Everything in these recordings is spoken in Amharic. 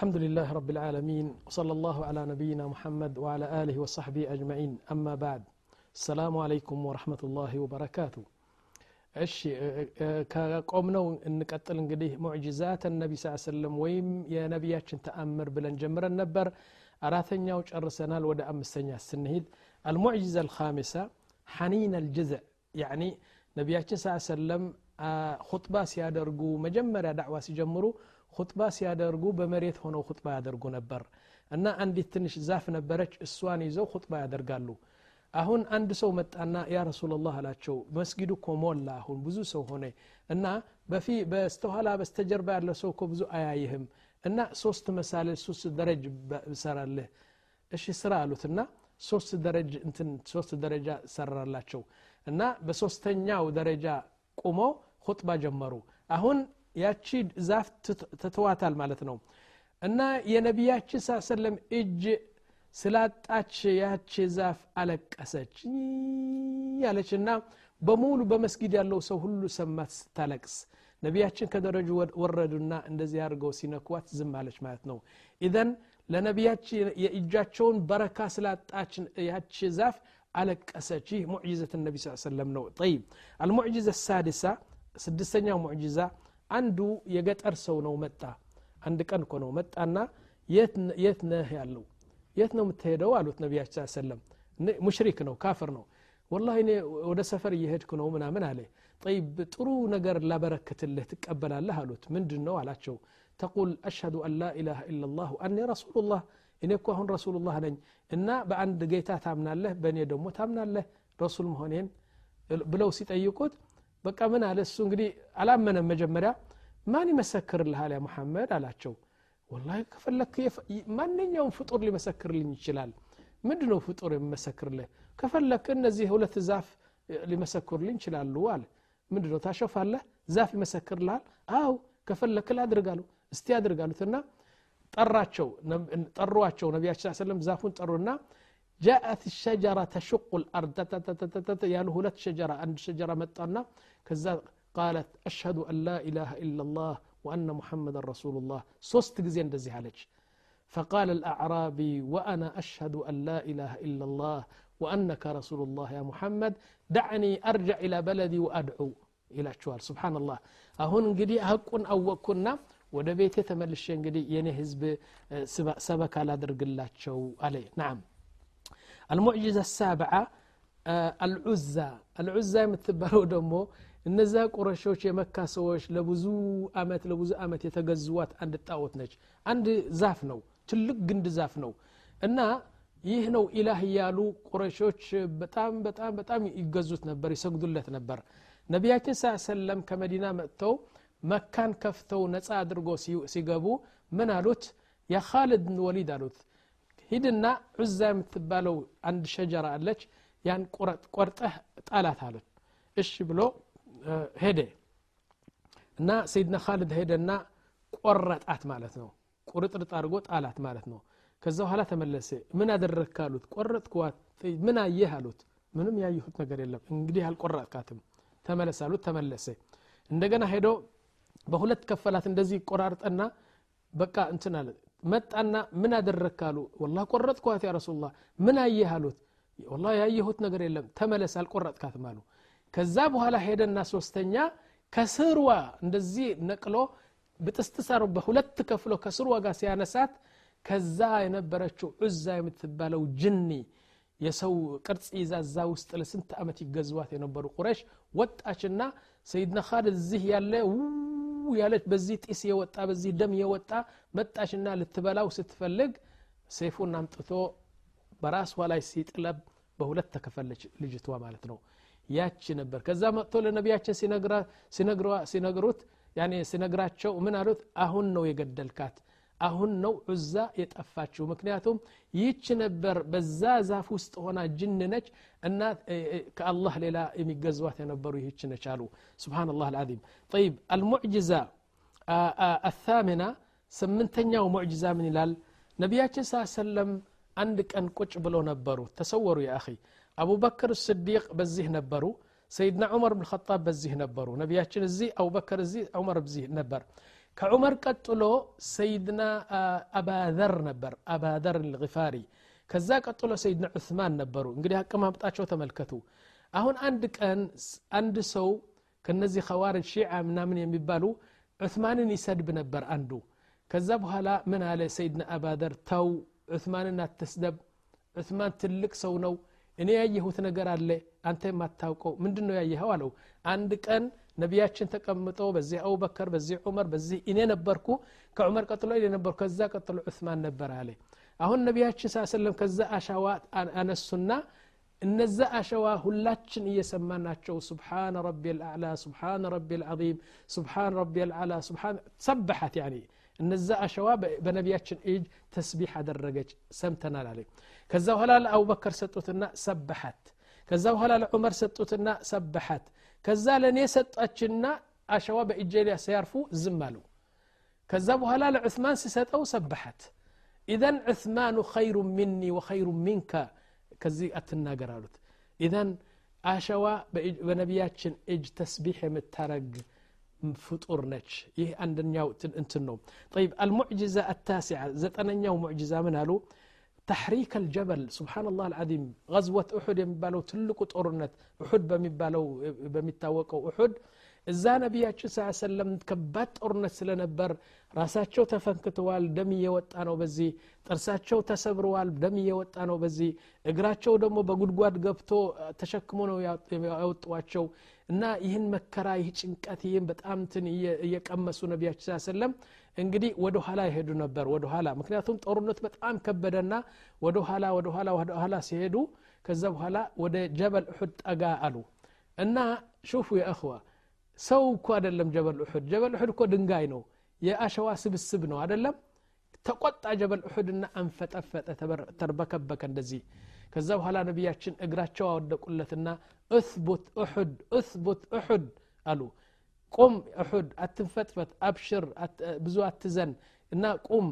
الحمد لله رب العالمين وصلى الله على نبينا محمد وعلى آله وصحبه أجمعين أما بعد السلام عليكم ورحمة الله وبركاته እሺ ከቆምነው እንቀጥል እንግዲህ ሙዕጅዛት ነቢ ስ ሰለም ወይም የነቢያችን ተአምር ብለን ጀምረን ነበር አራተኛው ጨርሰናል ወደ አምስተኛ ስንሄድ አልሙዕጅዛ አልካሚሳ ሐኒን አልጅዝዕ ያኒ ነቢያችን ስ ሰለም ሁጥባ ሲያደርጉ መጀመሪያ ዳዕዋ ሲጀምሩ ሁጥባ ሲያደርጉ በመሬት ሆነው ሁጥባ ያደርጉ ነበር እና አንዲት ትንሽ ዛፍ ነበረች እሷን ይዘው ሁጥባ ያደርጋሉ አሁን አንድ ሰው መጣና ያ ረሱላላህ አላቸው መስጊዱ እኮ ሞላ አሁን ብዙ ሰው ሆነ እና በፊ በስተኋላ በስተጀርባ ያለው ሰው እኮ ብዙ አያይህም እና ሶስት መሳሌ ሶስት ደረጅ ብሰራልህ እሺ ስራ አሉት እና ሶስት ደረጅ እንትን ሶስት ደረጃ ሰራላቸው እና በሶስተኛው ደረጃ ቁመው ሁጥባ ጀመሩ። አሁን ያቺ ዛፍ ትተዋታል ማለት ነው። እና የነቢያችን ሳ ሰለም እጅ ስላጣች ያች ዛፍ አለቀሰች ያለችና በሙሉ በመስጊድ ያለው ሰው ሁሉ ሰማት ስታለቅስ። ነቢያችን ከደረጁ ወረዱና እንደዚህ አድርገው ሲነኳት ዝም አለች ማለት ነው። ኢዘን ለነቢያችን የእጃቸውን በረካ ስላጣች ያች ዛፍ አለቀሰች። ይህ ሙዕጅዘት ነቢ ስ ሰለም ነው። ጠይብ። አልሙዕጅዘ ሳድሳ ስድስተኛው ሙዕጅዛ አንዱ የገጠር ሰው ነው መጣ አንድ ቀን እኮ ነው መጣና የት ነህ ያለው የት ነው የምትሄደው አሉት ነቢያችን ሰለም ሙሽሪክ ነው ካፍር ነው ወላ እኔ ወደ ሰፈር እየሄድኩ ነው ምናምን አለ ጠይብ ጥሩ ነገር ላበረክትልህ ትቀበላለህ አሉት ምንድን ነው አላቸው ተቁል አሽሀዱ አን ላ ኢላሃ ኢላ ላህ ወአኒ ረሱሉላህ እኔ እኮ አሁን ረሱሉላህ ነኝ እና በአንድ ጌታ ታምናለህ በእኔ ደግሞ ታምናለህ ረሱል መሆኔን ብለው ሲጠይቁት በቃ ምን አለ እሱ እንግዲህ አላመነም መጀመሪያ ማን ይመሰክርልሃል ያ ሙሐመድ አላቸው ወላ ከፈለክ ማንኛውም ፍጡር ሊመሰክርልኝ ይችላል ምንድ ነው ፍጡር የሚመሰክርልህ ከፈለክ እነዚህ ሁለት ዛፍ ሊመሰክሩልኝ ይችላሉ አለ ምንድ ነው ታሸፋለህ ዛፍ ይመሰክርልሃል አው ከፈለክ ላድርጋሉ እስቲ ያድርጋሉትና ጠራቸው ጠሯቸው ነቢያችን ሰለም ዛፉን ጠሩና ጃአት ሸጀራ ተሽቁ ልአርድ ያሉ ሁለት ሸጀራ አንድ ሸጀራ መጣና ከዛ ቃለት አሽሀዱ አን ላ ኢላሃ ኢላ ላህ وأن محمد رسول الله صست جزين دزي عليك فقال الأعرابي وأنا أشهد أن لا إله إلا الله وأنك رسول الله يا محمد دعني أرجع إلى بلدي وأدعو إلى شوال سبحان الله أهون انجدي أهكون أوكنا ወደ ቤቴ ተመልሼ እንግዲህ የኔ ህዝብ ሰበካ ላድርግላቸው አለ ናም አልሙዕጅዛ ሳብዓ አልዑዛ አልዑዛ የምትባለው ደግሞ እነዛ ቁረሾች የመካ ሰዎች ለብዙ አመት ለብዙ አመት የተገዝዋት አንድ ጣዖት ነች። አንድ ዛፍ ነው ትልቅ ግንድ ዛፍ ነው። እና ይህ ነው ኢላህ እያሉ ቁረሾች በጣም በጣም በጣም ይገዙት ነበር ይሰግዱለት ነበር። ነቢያችን ሳ ሰለም ከመዲና መጥተው መካን ከፍተው ነፃ አድርጎ ሲገቡ ምን አሉት? የካልድ ወሊድ አሉት ሂድና ዑዛ የምትባለው አንድ ሸጀራ አለች ያን ቆርጠህ ጣላት አሉት። እሺ ብሎ ሄደ እና ሰይድና ካልድ ሄደና ቆረጣት ማለት ነው። ቁርጥርጥ አድርጎ ጣላት ማለት ነው። ከዛ በኋላ ተመለሰ። ምን አደረግክ አሉት። ቆረጥኩዋት ምን አየህ አሉት። ምንም ያየሁት ነገር የለም። እንግዲህ አልቆረጥካትም። ተመለስ አሉት። ተመለሰ። እንደገና ሄዶ በሁለት ከፈላት እንደዚህ ቆራርጠና በቃ እንትን አለ። መጣና ምን አደረግክ አሉ። ወላ ቆረጥኳት ያ ረሱላ ምን አየህ አሉት። ወላ ያየሁት ነገር የለም። ተመለስ አልቆረጥካትም አሉ ከዛ በኋላ ሄደና ሶስተኛ ከስርዋ እንደዚህ ነቅሎ ብጥስጥሳሩ በሁለት ከፍሎ ከስርዋ ጋር ሲያነሳት ከዛ የነበረችው ዑዛ የምትባለው ጅኒ የሰው ቅርጽ ይዛ እዛ ውስጥ ለስንት ዓመት ይገዝዋት የነበሩ ቁረሽ ወጣችና ሰይድና ካልድ እዚህ ያለ ያለች በዚህ ጢስ የወጣ በዚህ ደም የወጣ መጣችና ልትበላው ስትፈልግ ሴፉን አምጥቶ በራሷ ላይ ሲጥለብ በሁለት ተከፈለች ልጅቷ ማለት ነው ያቺ ነበር። ከዛ መጥቶ ለነቢያችን ሲነግሩት ሲነግራቸው ምን አሉት? አሁን ነው የገደልካት አሁን ነው ዑዛ የጠፋችው። ምክንያቱም ይህች ነበር በዛ ዛፍ ውስጥ ሆና ጅን ነች እና ከአላህ ሌላ የሚገዝዋት የነበሩ ይህች ነች አሉ። ስብናላህ አልዓዚም። ጠይብ አልሙዕጅዛ አታሚና ስምንተኛው ሙዕጅዛ ምን ይላል? ነቢያችን ስ ሰለም አንድ ቀን ቁጭ ብለው ነበሩ። ተሰወሩ ያ አኺ አቡበክር ስዲቅ በዚህ ነበሩ ሰይድና ዑመር ብን ኸጣብ በዚህ ነበሩ ነቢያችን እዚህ አቡበክር እዚህ ዑመር በዚህ ነበር ከዑመር ቀጥሎ ሰይድና አባዘር ነበር አባዘር ልፋሪ ከዛ ቀጥሎ ሰይድና ዑስማን ነበሩ እንግዲህ አቀማምጣቸው ተመልከቱ አሁን አንድ ቀን አንድ ሰው ከነዚህ ኸዋርጅ ሺዓ ምናምን የሚባሉ ዑስማንን ይሰድብ ነበር አንዱ ከዛ በኋላ ምን አለ ሰይድና አባደር ተው ዑስማንን አትስደብ ዑስማን ትልቅ ሰው ነው እኔ ያየሁት ነገር አለ አንተ የማታውቀው ምንድን ነው ያየኸው አለው አንድ ቀን ነቢያችን ተቀምጠው በዚህ አቡበከር በዚህ ዑመር በዚህ እኔ ነበርኩ ከዑመር ቀጥሎ እኔ ነበርኩ ከዛ ቀጥሎ ዑስማን ነበር አለ አሁን ነቢያችን ሳሰለም ከዛ አሻዋ አነሱና እነዛ አሸዋ ሁላችን እየሰማናቸው ስብሓን ረቢ ልአዕላ ስብሓን ረቢ ልዓظም ስብሓን ረቢ ልዓላ ስብሓን ሰበሓት ያኒ እነዛ አሸዋ በነቢያችን እጅ ተስቢሕ አደረገች ሰምተናል አለ ከዛ በኋላ ለአቡበከር ሰጡትና ሰበሐት ከዛ በኋላ ለዑመር ሰጡትና ሰበሐት ከዛ ለእኔ ሰጣችና አሸዋ በእጄ ሲያርፉ ዝም አሉ ከዛ በኋላ ለዑስማን ሲሰጠው ሰበሐት ኢዘን ዑስማኑ ኸይሩ ሚኒ ወኸይሩ ሚንከ ከዚህ አትናገር አሉት ኢዘን አሸዋ በነቢያችን እጅ ተስቢሕ የምታረግ فطور نتش إيه عندنا انت نو طيب المعجزه التاسعه زتنا معجزه من هالو تحريك الجبل سبحان الله العظيم غزوه احد يمبالو تلك طورنت احد بميبالو بميتاوقو احد እዛ ነቢያችን سلم كبات ከባድ ጦርነት ስለነበር ራሳቸው ተፈንክተዋል። ደም እየወጣ ነው በዚ ጥርሳቸው ተሰብረዋል። ደም እየወጣ ነው በዚ እግራቸው ደግሞ በጉድጓድ ገብቶ ተሸክሞ ነው ያወጥዋቸው እና ይህን መከራ ይህ ጭንቀት ይህን በጣም ትን እየቀመሱ ነቢያችን ስ ሰለም እንግዲህ ወደ ኋላ ይሄዱ ነበር ወደ ኋላ ምክንያቱም ጦርነት በጣም ከበደና ወደ ኋላ ወደ ኋላ ወደ ኋላ ሲሄዱ ከዛ በኋላ ወደ ጀበል እሑድ ጠጋ አሉ እና ሹፉ የእኽዋ ሰው እኮ አይደለም ጀበል እሑድ ጀበል እሑድ እኮ ድንጋይ ነው የአሸዋ ስብስብ ነው አይደለም ተቆጣ ጀበል እሑድና አንፈጠፈጠ ተርበከበከ እንደዚህ ከዛ በኋላ ነቢያችን እግራቸው አወደቁለትና እثቡት እሑድ እثቡት እሑድ አሉ ቁም እሑድ አትንፈጥፈት አብሽር ብዙ አትዘን እና ቁም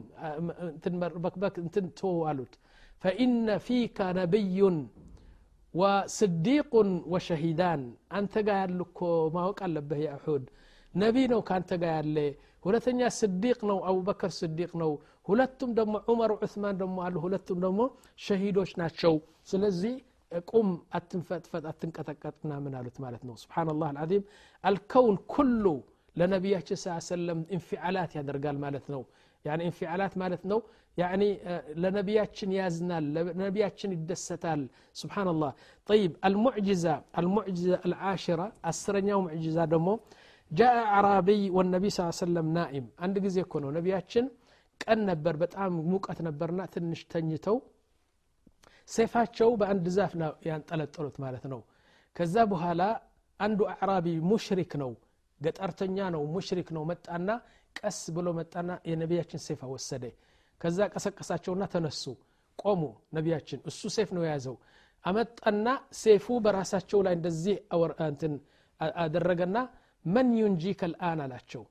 በክበክ እንትን ትው አሉት ፈኢነ ፊከ ነቢዩን ወስዲቁን ወሸሂዳን አንተ ጋ ያሉ እኮ ማወቅ አለብህ የእሑድ ነቢ ነው ከአንተ ጋ ያለ ሁለተኛ ስዲቅ ነው አቡበከር ስዲቅ ነው ሁለቱም ደግሞ ዑመር ዑስማን ደግሞ አሉ ሁለቱም ደግሞ ሸሂዶች ናቸው ስለዚህ ቁም አትንፈጥፈጥ አትንቀጠቀጥ ምናምን አሉት ማለት ነው ስብናላህ አልዓዚም አልከውን ኩሉ ለነቢያችን ስ ሰለም እንፊዓላት ያደርጋል ማለት ነው ያኒ እንፊዓላት ማለት ነው ያኒ ለነቢያችን ያዝናል ለነቢያችን ይደሰታል ስብናላህ ጠይብ አልሙዕጅዛ አልሙዕጅዛ አልዓሽራ አስረኛው ሙዕጅዛ ደግሞ ጃአ አዕራቢይ ወነቢይ ስ ሰለም ናኢም። አንድ ጊዜ እኮ ነው ነቢያችን ቀን ነበር በጣም ሙቀት ነበርና ትንሽ ተኝተው ሴፋቸው በአንድ ዛፍ ያንጠለጠሉት ማለት ነው። ከዛ በኋላ አንዱ አዕራቢ ሙሽሪክ ነው ገጠርተኛ ነው ሙሽሪክ ነው መጣና ቀስ ብሎ መጣና የነቢያችን ሰይፍ ወሰደ። ከዛ ቀሰቀሳቸውና ተነሱ ቆሙ ነቢያችን። እሱ ሴፍ ነው የያዘው። አመጣና ሴፉ በራሳቸው ላይ እንደዚህ አደረገና መን ዩንጂከ ልአን አላቸው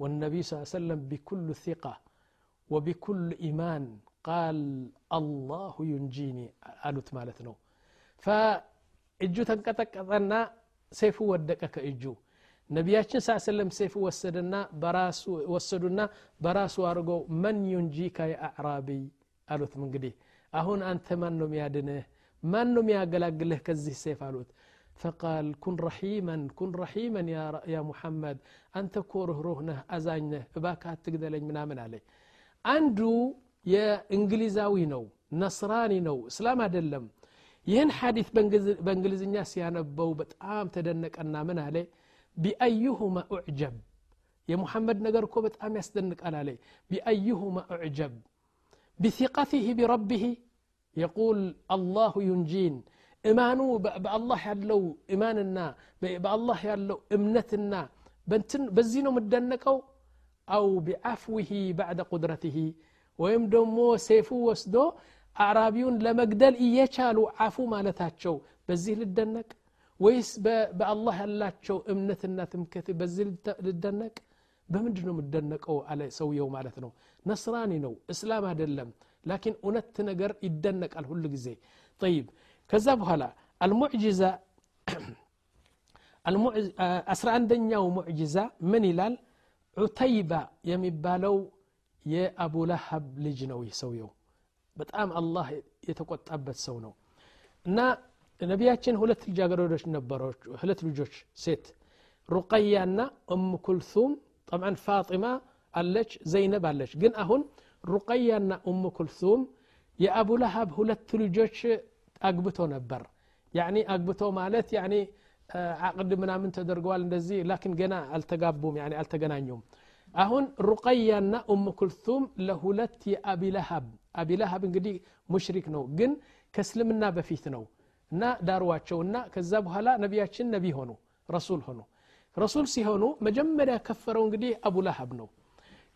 والنبي صلى الله عليه وسلم بكل ثقة وبكل إيمان قال الله ينجيني قالت مالتنا فإجو تنقطقطنا سيفو ودك كإجو ነቢያችን ሳ ሰለም ሴፍ ወሰደና በራሱ ወሰዱና በራሱ አድርገው መን ዩንጂካ የአዕራቢይ አሉት እንግዲህ አሁን አንተ ማን ነው ሚያድንህ ማን ነው ሚያገላግልህ ከዚህ ሴፍ አሉት فقال كن رحيما كن رحيما يا, يا محمد. أنت كوره رهنة ازاينه باكات تقدلين منا من عليه عنده يا إنجليزاوي نو نصراني نو إسلام أدلم ين حديث بانجليزي الناس يا نبو بتقام تدنك أنا من عليه بأيهما أعجب يا محمد نقر كوبت أم يستنك أنا عليه بأيهما أعجب بثقته بربه يقول الله ينجين እማኑ በአላህ ያለው እማንና በአላህ ያለው እምነትና በዚህ ነው የምደነቀው አው ቢዓፍዊህ ባዕደ ቁድረትህ ወይም ደግሞ ሴፉ ወስዶ አዕራቢውን ለመግደል እየቻሉ አፉ ማለታቸው በዚህ ልደነቅ ወይስ በአላህ ያላቸው እምነትና ትምክት በዚህ ልደነቅ በምንድ ነው የምደነቀው አለ ሰውየው ማለት ነው ነስራኒ ነው እስላም አይደለም ላኪን እውነት ነገር ይደነቃል ሁሉ ጊዜ ጠይብ ከዛ በኋላ አልሙዕጂዛ አስራ አንደኛው ሙዕጂዛ ምን ይላል ዑተይባ የሚባለው የአቡ ለሀብ ልጅ ነው ይህ ሰውየው በጣም አላህ የተቆጣበት ሰው ነው እና ነቢያችን ሁለት ልጃገረዶች ነበሮች ሁለት ልጆች ሴት ሩቀያ ና እም ኩልሱም ጠብዓን ፋጢማ አለች ዘይነብ አለች ግን አሁን ሩቀያ ና እም ኩልሱም የአቡ ለሀብ ሁለት ልጆች አግብቶ ነበር። ያኒ አግብቶ ማለት ያኒ አቅድ ምናምን ተደርገዋል እንደዚህ ላኪን ገና አልተጋቡም አልተገናኙም። አሁን ሩቀያና ኡም ኩልቱም ለሁለት የአቢለሃብ አቢለሃብ እንግዲህ ሙሽሪክ ነው ግን ከእስልምና በፊት ነው እና ዳርዋቸውና ከዛ በኋላ ነቢያችን ነቢ ሆኑ ረሱል ሆኑ። ረሱል ሲሆኑ መጀመሪያ ከፈረው እንግዲህ አቡ ለሀብ ነው።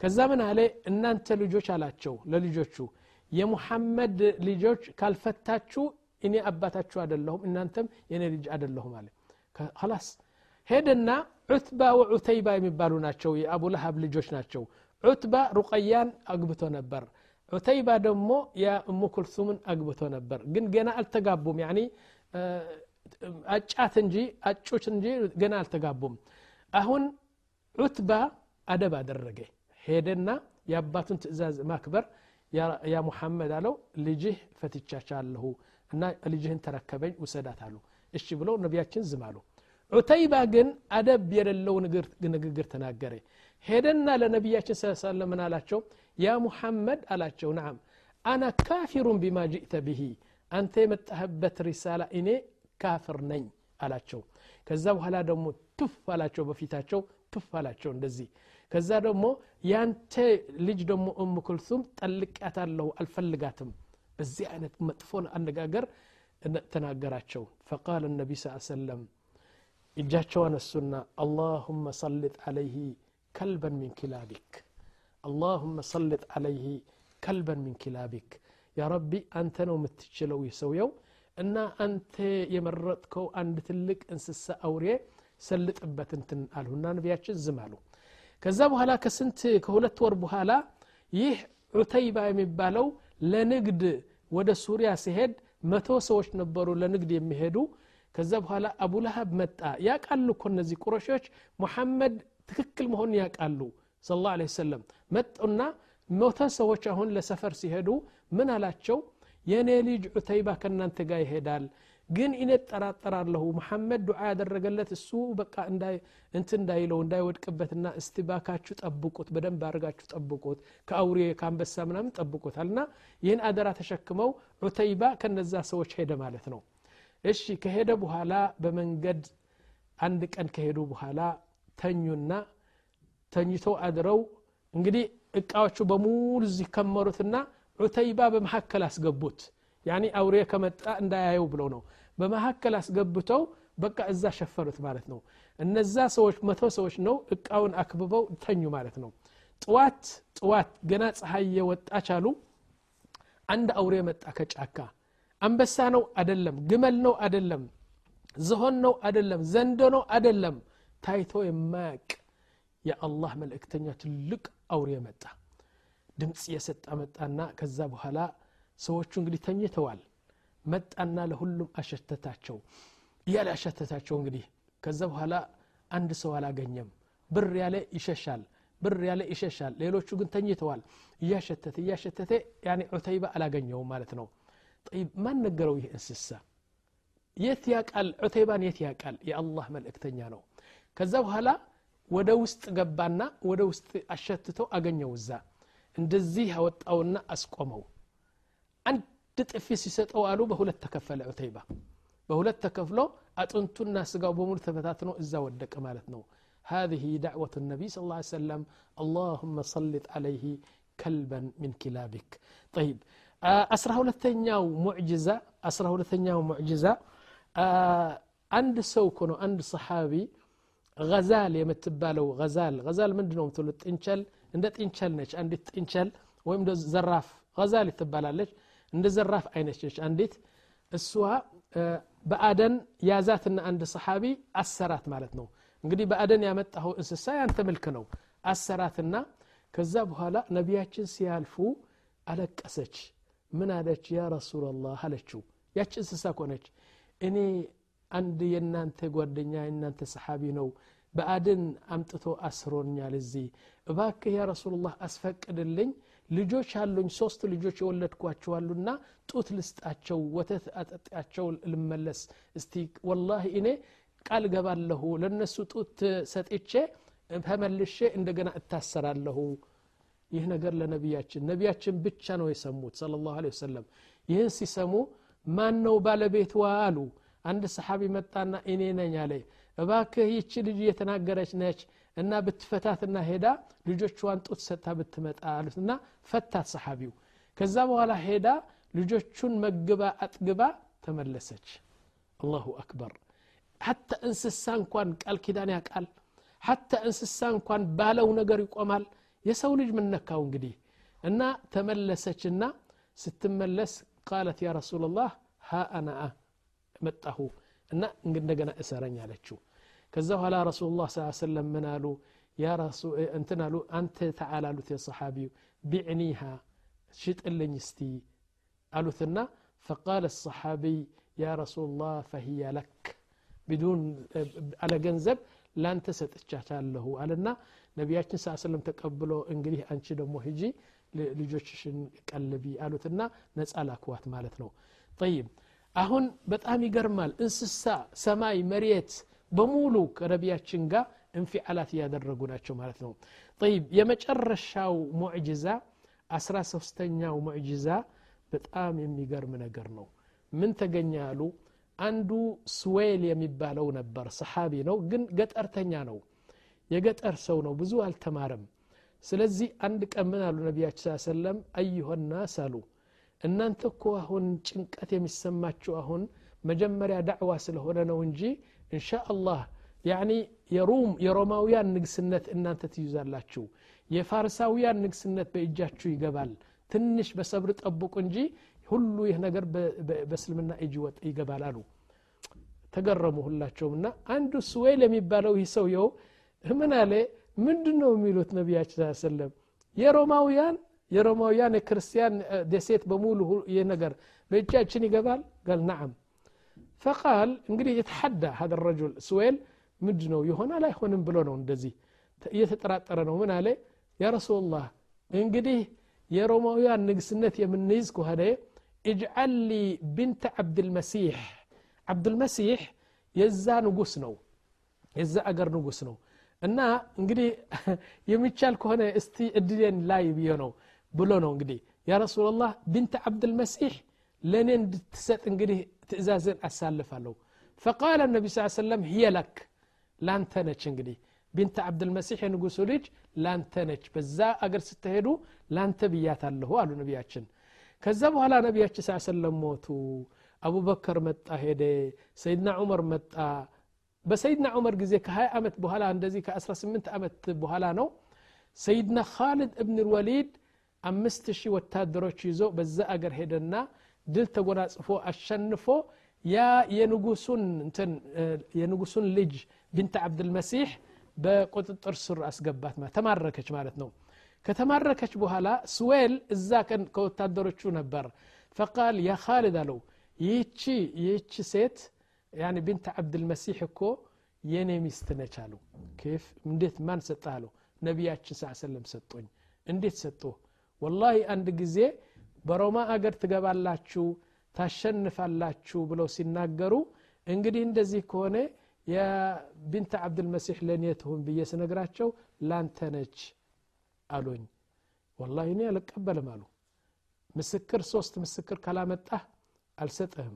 ከዛ ምን አለ? እናንተ ልጆች አላቸው ለልጆቹ የሙሐመድ ልጆች ካልፈታችሁ እኔ አባታችሁ አደለሁም እናንተም የኔ ልጅ አደለሁም አለ። ላስ ሄደና ዑትባ ወዑተይባ የሚባሉ ናቸው የአቡ ለሀብ ልጆች ናቸው። ዑትባ ሩቀያን አግብቶ ነበር። ዑተይባ ደግሞ የእሙ ኩልሱምን አግብቶ ነበር። ግን ገና አልተጋቡም። ያኒ አጫት እንጂ አጩት እንጂ ገና አልተጋቡም። አሁን ዑትባ አደብ አደረገ። ሄደና የአባቱን ትእዛዝ ማክበር ያ ሙሐመድ አለው ልጅህ ፈትቻቻለሁ እና ልጅህን ተረከበኝ ውሰዳት አሉ እሺ ብለው ነቢያችን ዝም አሉ። ዑተይባ ግን አደብ የሌለው ንግግር ተናገረ። ሄደና ለነቢያችን ስ ሰለም ምን አላቸው? ያ ሙሐመድ አላቸው። ናም አና ካፊሩን ቢማ ጅእተ ብሂ አንተ የመጣህበት ሪሳላ እኔ ካፍር ነኝ አላቸው። ከዛ በኋላ ደግሞ ቱፍ አላቸው በፊታቸው ቱፍ አላቸው እንደዚህ። ከዛ ደግሞ ያንተ ልጅ ደግሞ እም ኩልሱም ጠልቃታለሁ አልፈልጋትም በዚህ አይነት መጥፎ አነጋገር ተናገራቸው ፈቃል ነቢ ስ ሰለም እጃቸው አነሱና አላሁመ ሰልጥ አለይህ ከልበን ሚን ኪላቢክ አላሁመ ሰልጥ አለይህ ከልበን ሚን ኪላቢክ ያ ረቢ አንተ ነው የምትችለው ይህ ሰውየው እና አንተ የመረጥከው አንድ ትልቅ እንስሳ አውሬ ሰልጥበት እንትን አልሁና ነቢያችን ዝም አሉ ከዛ በኋላ ከስንት ከሁለት ወር በኋላ ይህ ዑተይባ የሚባለው ለንግድ ወደ ሱሪያ ሲሄድ መቶ ሰዎች ነበሩ ለንግድ የሚሄዱ። ከዛ በኋላ አቡ ለሀብ መጣ። ያቃሉ እኮ እነዚህ ቁረሾች። ሙሐመድ ትክክል መሆኑን ያቃሉ ስለ ላ ሰለም መጡና ሞተ ሰዎች አሁን ለሰፈር ሲሄዱ ምን አላቸው? የእኔ ልጅ ዑተይባ ከእናንተ ጋር ይሄዳል ግን እኔ ጠራጠራለሁ መሐመድ ዱዓ ያደረገለት እሱ በቃ እንት እንዳይለው እንዳይወድቅበትና እስቲ ባካችሁ ጠብቁት በደንብ አድርጋችሁ ጠብቁት ከአውሬ ከአንበሳ ምናምን ጠብቁታል። ይህን አደራ ተሸክመው ዑተይባ ከነዛ ሰዎች ሄደ ማለት ነው። እሺ ከሄደ በኋላ በመንገድ አንድ ቀን ከሄዱ በኋላ ተኙና ተኝቶ አድረው እንግዲህ እቃዎቹ በሙሉ እዚህ ከመሩትና ዑተይባ በመካከል አስገቡት ያኒ አውሬ ከመጣ እንዳያየው ብለው ነው። በመካከል አስገብተው በቃ እዛ ሸፈሩት ማለት ነው። እነዛ ሰዎች መቶ ሰዎች ነው እቃውን አክብበው ተኙ ማለት ነው። ጥዋት ጥዋት ገና ፀሐይ የወጣች አሉ። አንድ አውሬ መጣ ከጫካ። አንበሳ ነው አደለም ግመል ነው አደለም ዝሆን ነው አደለም ዘንዶ ነው አደለም ታይቶ የማያቅ የአላህ መልእክተኛ ትልቅ አውሬ መጣ። ድምፅ የሰጣ መጣና ከዛ በኋላ ሰዎቹ እንግዲህ ተኝተዋል። መጣና ለሁሉም አሸተታቸው። እያለ አሸተታቸው እንግዲህ ከዛ በኋላ አንድ ሰው አላገኘም። ብር ያለ ይሸሻል ብር ያለ ይሸሻል። ሌሎቹ ግን ተኝተዋል። እያሸተተ እያሸተተ ያኔ ዑተይባ አላገኘውም ማለት ነው። ጠይብ ማን ነገረው ይህ እንስሳ? የት ያቃል ዑተይባን የት ያቃል የአላህ መልእክተኛ ነው። ከዛ በኋላ ወደ ውስጥ ገባና ወደ ውስጥ አሸትቶ አገኘው እዛ። እንደዚህ አወጣውና አስቆመው አንድ ጥፊ ሲሰጠው አሉ በሁለት ተከፈለ ዑተይባ በሁለት ተከፍሎ አጥንቱና ስጋው በሙሉ ተበታትኖ እዛ ወደቀ ማለት ነው هذه دعوة النبي صلى الله عليه وسلم اللهم سلط عليه كلبا من كلابك طيب أسره لتنياو معجزة أسره لتنياو معجزة عند سوكنو عند صحابي غزال የምትባለው غزال غزال ምንድን ነው ምትሉት ጥንቸል እንደ ጥንቸል ነች አንዲት ጥንቸል ወይም ዘራፍ غزال ትባላለች እንደ ዘራፍ አይነች ነች። አንዲት እሷ በአደን ያዛትና አንድ ሰሓቢ አሰራት ማለት ነው። እንግዲህ በአደን ያመጣኸው እንስሳ ያንተ ምልክ ነው። አሰራትና ከዛ በኋላ ነቢያችን ሲያልፉ አለቀሰች። ምን አለች? ያ ረሱላላህ አለችው። ያች እንስሳ ኮነች እኔ አንድ የእናንተ ጓደኛ የእናንተ ሰሓቢ ነው። በአድን አምጥቶ አስሮኛል እዚህ። እባክህ ያ ረሱሉላህ አስፈቅድልኝ ልጆች አሉኝ ሶስት ልጆች የወለድኳቸዋሉና ጡት ልስጣቸው ወተት አጠጣቸው ልመለስ። እስቲ ወላሂ እኔ ቃል ገባለሁ ለነሱ ጡት ሰጥቼ ተመልሼ እንደገና እታሰራለሁ። ይህ ነገር ለነቢያችን ነቢያችን ብቻ ነው የሰሙት ስለ ላሁ ወሰለም። ይህን ሲሰሙ ማን ነው ባለቤትዋ አሉ። አንድ ሰሓቢ መጣና እኔ ነኝ አለ። እባክህ ይቺ ልጅ እየተናገረች ነች እና ብትፈታትና ሄዳ ልጆቿን ጡት ሰጥታ ብትመጣ አሉትና ፈታት ሰሓቢው። ከዛ በኋላ ሄዳ ልጆቹን መግባ አጥግባ ተመለሰች። አላሁ አክበር። ሐታ እንስሳ እንኳን ቃል ኪዳን ያቃል ሐታ እንስሳ እንኳን ባለው ነገር ይቆማል። የሰው ልጅ ምነካው እንግዲህ? እና ተመለሰችና ስትመለስ ቃለት ያ ረሱላላህ ሀ አናአ መጣሁ እና እንደገና እሰረኝ አለችው ከዛ በኋላ ረሱሉላህ ስ ሰለም ምን አሉ እንትን አሉ አንተ ተዓል አሉት የሰሓቢው ቢዕኒሃ ሽጥልኝ እስቲ አሉትና ፈቃለ الصحابي يا رسول الله فهي لك بدون على ገንዘብ ላንተ ሰጥቻታለሁ አለና ነቢያችን ስ ሰለም ተቀብሎ እንግዲህ አንቺ ደግሞ ሂጂ ልጆችሽን ቀልቢ አሉትና ነፃ ላክዋት ማለት ነው ጠይብ አሁን በጣም ይገርማል እንስሳ ሰማይ መሬት በሙሉ ከነቢያችን ጋር እንፊዓላት እያደረጉ ናቸው ማለት ነው። ጠይብ የመጨረሻው ሙዕጅዛ አስራ ሶስተኛው ሙዕጅዛ በጣም የሚገርም ነገር ነው። ምን ተገኘ ያሉ አንዱ ስዌል የሚባለው ነበር ሰሓቢ ነው ግን ገጠርተኛ ነው። የገጠር ሰው ነው ብዙ አልተማረም። ስለዚህ አንድ ቀን ምን አሉ ነቢያችን ሰለም አዩሆናስ አሉ እናንተ እኮ አሁን ጭንቀት የሚሰማችሁ አሁን መጀመሪያ ዳዕዋ ስለሆነ ነው እንጂ እንሻ አላህ ያኒ የሩም የሮማውያን ንግስነት እናንተ ትይዛላችሁ። የፋርሳውያን ንግስነት በእጃችሁ ይገባል። ትንሽ በሰብር ጠብቁ እንጂ ሁሉ ይህ ነገር በእስልምና እጅ ወጥ ይገባል አሉ። ተገረሙ ሁላቸውም እና አንዱ ስዌል የሚባለው ይህ ሰውየው ምን አለ? ምንድን ነው የሚሉት ነቢያችን ሰለም የሮማውያን የሮማውያን የክርስቲያን ደሴት በሙሉ ይህ ነገር በእጃችን ይገባል? ጋል ናዓም ፈቃል እንግዲህ የተሐዳ ሀደ ረጁል ስዌል ምንድ ነው ይሆናል አይሆንም ብሎ ነው እንደዚህ እየተጠራጠረ ነው ምን አለ ያ ረሱላህ እንግዲህ የሮማውያን ንግስነት የምንይዝ ከሆነ እጅዓል ሊ ብንተ ዓብድልመሲሕ ዓብድልመሲሕ የዛ ንጉስ ነው የዛ አገር ንጉስ ነው እና እንግዲህ የሚቻል ከሆነ እስቲ እድሌን ላይ ብዬ ነው ብሎ ነው እንግዲህ ያ ረሱላላህ ብንተ ዓብድልመሲሕ ለእኔ እንድትሰጥ እንግዲህ ትእዛዝን አሳልፋለሁ ፈቃለ ነቢ ስ ሰለም ህየ ለክ ላንተ ነች እንግዲህ ቢንተ ዓብድልመሲሕ የንጉሱ ልጅ ላንተ ነች በዛ አገር ስትሄዱ ላንተ ብያታለሁ አሉ ነቢያችን ከዛ በኋላ ነቢያችን ስ ሰለም ሞቱ አቡበከር መጣ ሄደ ሰይድና ዑመር መጣ በሰይድና ዑመር ጊዜ ከ20 ዓመት በኋላ እንደዚህ ከ18 ዓመት በኋላ ነው ሰይድና ካሊድ እብን ልወሊድ አምስት ሺህ ወታደሮች ይዞ በዛ አገር ሄደና ድል ተጎናጽፎ አሸንፎ ያ የንጉሱን እንትን የንጉሱን ልጅ ቢንተ ዓብድልመሲሕ በቁጥጥር ስር አስገባት ተማረከች ማለት ነው ከተማረከች በኋላ ስዌል እዛ ከወታደሮቹ ነበር ፈቃል ያ ካሊድ አለው ይህቺ ይህቺ ሴት ያኒ ቢንት ዓብድልመሲሕ እኮ የኔ ሚስት ነች አሉ ኬፍ እንዴት ማን ሰጠ አለው ነቢያችን ስ ሰለም ሰጦኝ እንዴት ሰጦ ወላሂ አንድ ጊዜ በሮማ አገር ትገባላችሁ ታሸንፋላችሁ ብለው ሲናገሩ እንግዲህ እንደዚህ ከሆነ የቢንት ዓብድልመሲሕ ለእኔ ትሁን ብዬ ስነግራቸው ላንተ ነች አሉኝ። والله እኔ አልቀበልም አሉ። ምስክር ሶስት ምስክር ካላመጣህ አልሰጥህም።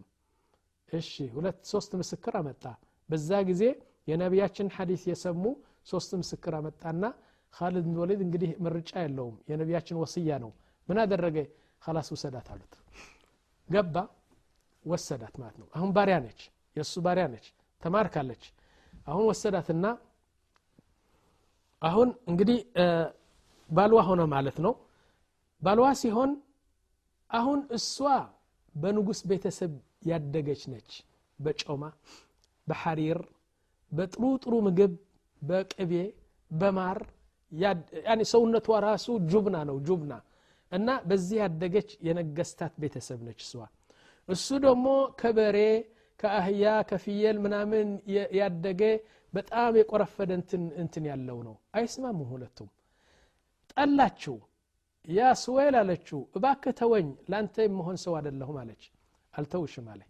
እሺ ሁለት ሶስት ምስክር አመጣ። በዛ ጊዜ የነቢያችን ሐዲስ የሰሙ ሶስት ምስክር አመጣና ካሊድ ወሊድ እንግዲህ ምርጫ የለውም። የነቢያችን وصية ነው። ምን አደረገ خلاص ውሰዳት አሉት። ገባ ወሰዳት ማለት ነው። አሁን ባሪያ ነች የእሱ ባሪያ ነች ተማርካለች። አሁን ወሰዳትና አሁን እንግዲህ ባልዋ ሆነ ማለት ነው። ባልዋ ሲሆን አሁን እሷ በንጉስ ቤተሰብ ያደገች ነች። በጮማ በሐሪር በጥሩ ጥሩ ምግብ በቅቤ በማር ሰውነቷ ራሱ ጁብና ነው ጁብና እና በዚህ ያደገች የነገስታት ቤተሰብ ነች እሷ። እሱ ደግሞ ከበሬ ከአህያ ከፍየል ምናምን ያደገ በጣም የቆረፈደ እንትን ያለው ነው። አይስማሙም ሁለቱም። ጠላችው ያ ስዌል አለችው እባክህ ተወኝ ለአንተ የመሆን ሰው አደለሁም አለች። አልተውሽም አለ።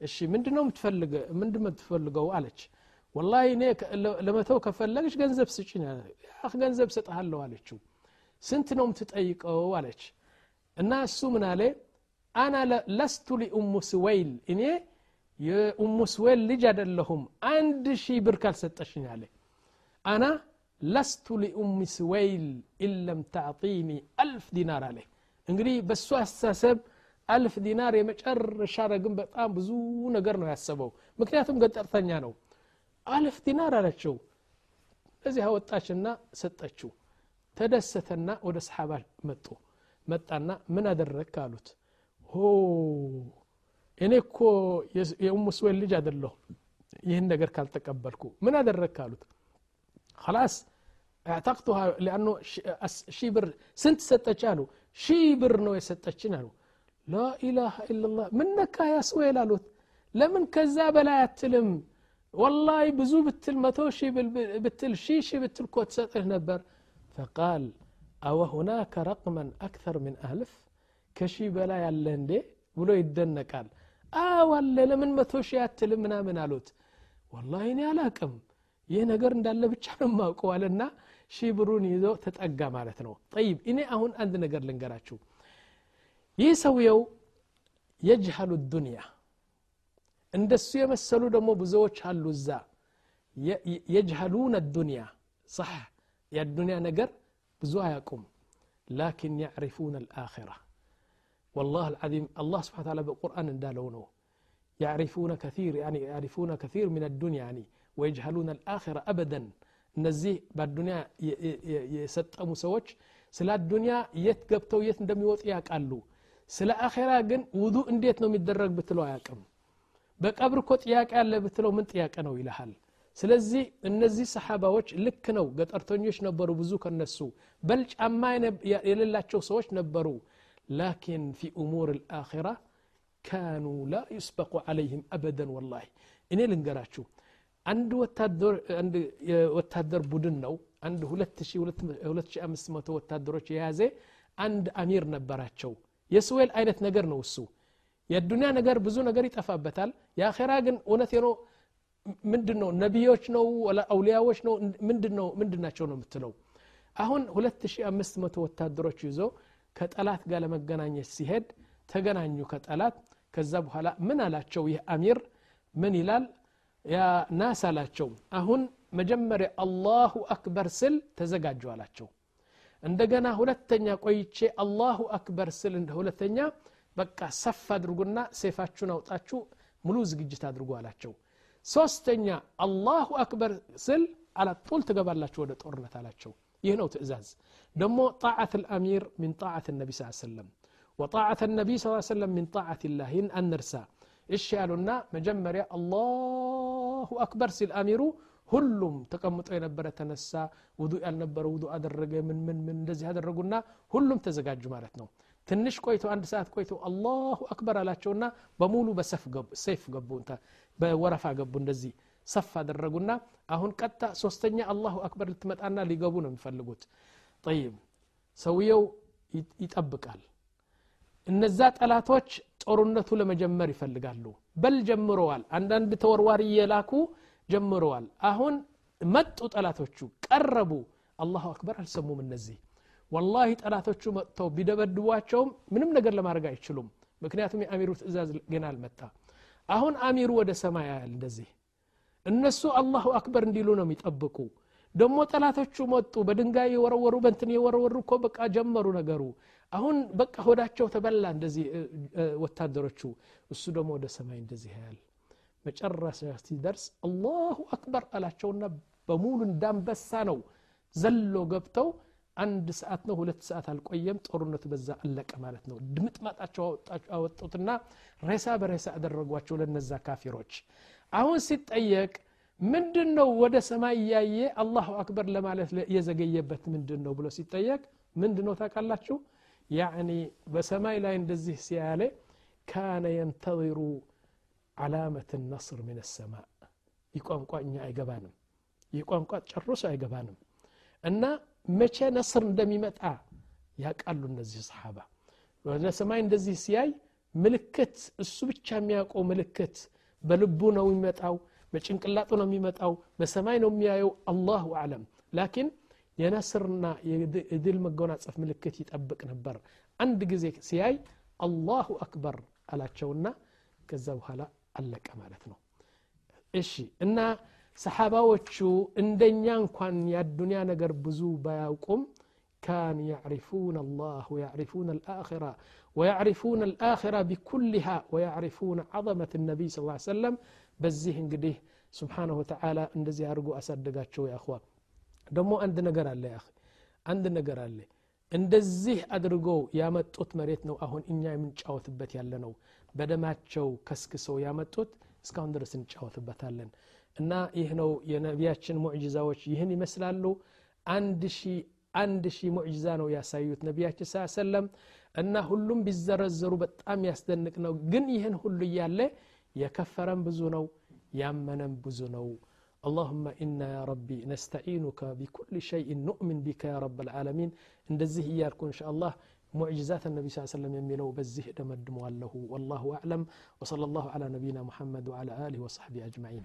እሺ ምንድነው የምትፈልገው አለች። ወላሂ እኔ ለመተው ከፈለግሽ ገንዘብ ስጭኝ ገንዘብ ሰጠሃለሁ አለችው ስንት ነው የምትጠይቀው? አለች። እና እሱ ምን አለ? አና ለስቱ ሊኡሙ ስወይል። እኔ የኡሙ ስወይል ልጅ አደለሁም አንድ ሺህ ብር ካልሰጠሽኝ አለ። አና ለስቱ ሊኡም ስወይል ኢለም ታዕጢኒ አልፍ ዲናር አለ። እንግዲህ በእሱ አስተሳሰብ አልፍ ዲናር የመጨረሻ ረግም በጣም ብዙ ነገር ነው ያሰበው። ምክንያቱም ገጠርተኛ ነው። አልፍ ዲናር አለችው። እዚህ አወጣችና ሰጠችው ተደሰተና ወደ ሰሓባ መጡ መጣና ምን አደረግክ አሉት ሆ እኔ እኮ የኡሙ ስዌል ልጅ አደለሁ ይህን ነገር ካልተቀበልኩ ምን አደረግክ አሉት خلاص اعتقتها لانه شي بر سنت ستش قالوا شي بر نو يسطچن قالوا لا اله الا الله منك يا سويل قالوا لمن كذا بلا يتلم والله بزو بتل متو شي بتل شي شي بتل كوت ፈቃል አወሁናከ ረቅመን አክተር ምን አልፍ ከሺህ በላይ አለ እንዴ? ብሎ ይደነቃል። አዋለ ለምን መቶ ሺህ አትልም? ምናምን አሉት። ወላሂ እኔ አላቅም። ይህ ነገር እንዳለ ብቻ ነው ማውቀው አለና ሺህ ብሩን ይዞ ተጠጋ ማለት ነው። ጠይብ እኔ አሁን አንድ ነገር ልንገራችሁ። ይህ ሰውየው የጅሃሉ ዱንያ እንደሱ የመሰሉ ደግሞ ብዙዎች አሉ እዛ። የጅሃሉን ዱንያ صح የዱንያ ነገር ብዙ አያውቁም ላኪን ያዕሪፉን አልአኺራ والله العظيم الله سبحانه وتعالى بالقرآن اندالونه يعرفون كثير يعني يعرفون كثير من الدنيا يعني ويجهلون الآخرة أبدا እነዚህ በአዱኒያ የሰጠሙ ሰዎች ስለ አዱኒያ የት ገብተው የት እንደሚወጡ ያውቃሉ ስለ አኼራ ግን ውዱ እንዴት ነው የሚደረግ ብትለው አያውቅም በቀብር እኮ ጥያቄ አለ ብትለው ምን ጥያቄ ነው ይልሃል ስለዚህ እነዚህ ሰሓባዎች ልክ ነው ገጠርተኞች ነበሩ ብዙ ከነሱ በል ጫማ የሌላቸው ሰዎች ነበሩ ላኪን ፊ እሙር ልአራ ካኑ ላ ዩስበቁ ዓለይህም አበደን ወላሂ እኔ ልንገራችሁ አንድ ወታደር ቡድን ነው አንድ 2500 ወታደሮች የያዘ አንድ አሚር ነበራቸው የስዌል አይነት ነገር ነው እሱ የዱኒያ ነገር ብዙ ነገር ይጠፋበታል የአኼራ ግን እውነት ነው ምንድን ነው ነቢዮች ነው? አውሊያዎች ነው? ምንድን ናቸው ነው የምትለው? አሁን 2500 ወታደሮች ይዞ ከጠላት ጋር ለመገናኘት ሲሄድ ተገናኙ ከጠላት። ከዛ በኋላ ምን አላቸው? ይህ አሚር ምን ይላል? ያ ናስ አላቸው። አሁን መጀመሪያ አላሁ አክበር ስል ተዘጋጁ አላቸው። እንደገና ሁለተኛ ቆይቼ አላሁ አክበር ስል እንደ ሁለተኛ በቃ ሰፍ አድርጉና ሴፋችሁን አውጣችሁ ሙሉ ዝግጅት አድርጉ አላቸው ሶስተኛ አላሁ አክበር ስል አላጡል ትገባላችሁ ወደ ጦርነት አላቸው ይህ ነው ትእዛዝ ደሞ ጣዓት ልአሚር ምን ጣዓት ነቢ ስ ሰለም ወጣዓት ነቢ ስ ሰለም ምን ጣዓት ላህ ይህን አንርሳ እሺ ያሉና መጀመሪያ አላሁ አክበር ሲል አሚሩ ሁሉም ተቀምጦ የነበረ ተነሳ ውዱ ያልነበረ ውዱ አደረገ ምን ምን ምን እንደዚህ አደረጉና ሁሉም ተዘጋጁ ማለት ነው ትንሽ ቆይቶ አንድ ሰዓት ቆይቶ አላሁ አክበር አላቸውና በሙሉ በሰይፍ ገቡ በወረፋ ገቡ እንደዚህ ሰፍ አደረጉና አሁን ቀጥታ ሶስተኛ አላሁ አክበር ልትመጣና ሊገቡ ነው የሚፈልጉት። ጠይብ ሰውየው ይጠብቃል። እነዛ ጠላቶች ጦርነቱ ለመጀመር ይፈልጋሉ። በል ጀምረዋል። አንዳንድ ተወርዋሪ እየላኩ ጀምረዋል። አሁን መጡ ጠላቶቹ ቀረቡ። አላሁ አክበር አልሰሙም እነዚህ ወላሂ ጠላቶቹ መጥተው ቢደበድቧቸውም ምንም ነገር ለማድረግ አይችሉም። ምክንያቱም የአሚሩ ትእዛዝ ገና አልመጣ። አሁን አሚሩ ወደ ሰማይ ያያል እንደዚህ። እነሱ አላሁ አክበር እንዲሉ ነው የሚጠብቁ። ደግሞ ጠላቶቹ መጡ በድንጋይ የወረወሩ በንትን የወረወሩ እኮ በቃ ጀመሩ ነገሩ። አሁን በቃ ሆዳቸው ተበላ እንደዚህ ወታደሮቹ። እሱ ደግሞ ወደ ሰማይ እንደዚህ ያያል። መጨረሻ ሲደርስ አላሁ አክበር አላቸውና በሙሉ እንዳንበሳ ነው ዘሎ ገብተው አንድ ሰዓት ነው ሁለት ሰዓት አልቆየም። ጦርነቱ በዛ አለቀ ማለት ነው። ድምጥማጣቸው አወጡትና ሬሳ በሬሳ አደረጓቸው ለነዛ ካፊሮች። አሁን ሲጠየቅ ምንድን ነው ወደ ሰማይ እያየ አላሁ አክበር ለማለት የዘገየበት ምንድን ነው ብሎ ሲጠየቅ ምንድን ነው ታውቃላችሁ? ያኒ በሰማይ ላይ እንደዚህ ሲያለ ካነ የንተظሩ ዓላመት ነስር ምን ሰማ ይህ እኛ አይገባንም። ይህ ጨርሶ አይገባንም። እና መቼ ነስር እንደሚመጣ ያውቃሉ እነዚህ ሰሓባ። ወደ ሰማይ እንደዚህ ሲያይ ምልክት እሱ ብቻ የሚያውቀው ምልክት በልቡ ነው የሚመጣው በጭንቅላጡ ነው የሚመጣው በሰማይ ነው የሚያየው። አላሁ አለም ላኪን የነስርና የድል መጎናጸፍ ምልክት ይጠብቅ ነበር። አንድ ጊዜ ሲያይ አላሁ አክበር አላቸውና ከዛ በኋላ አለቀ ማለት ነው። እሺ እና ሰሓባዎቹ እንደኛ እንኳን የአዱንያ ነገር ብዙ ባያውቁም كان يعرفون الله ويعرفون الآخرة ويعرفون الآخرة بكلها ويعرفون عظمة النبي صلى الله عليه وسلم بزيه انقديه سبحانه وتعالى اندزي أرقو أصدقات شو يا أخوة دمو عند نقر الله يا أخي عند نقر الله እንደዚህ አድርገው ያመጡት መሬት ነው አሁን እኛ የምንጫወትበት ያለ ነው በደማቸው ከስክሰው ያመጡት እስካሁን ድረስ እንጫወትበታለን እና ይህ ነው የነቢያችን ሙዕጅዛዎች ይህን ይመስላሉ አንድ ሺህ አንድ ሺህ ሙዕጅዛ ነው ያሳዩት ነቢያችን ስ ሰለም እና ሁሉም ቢዘረዘሩ በጣም ያስደንቅ ነው ግን ይህን ሁሉ እያለ የከፈረም ብዙ ነው ያመነም ብዙ ነው اللهم إنا يا ربي نستعينك بكل شيء نؤمن بك يا رب العالمين እንደዚህ እያልኩ إن شاء الله معجزات النبي صلى الله عليه وسلم يميلو بزه دمد له. والله أعلم. وصلى الله على نبينا محمد وعلى آله وصحبه أجمعين.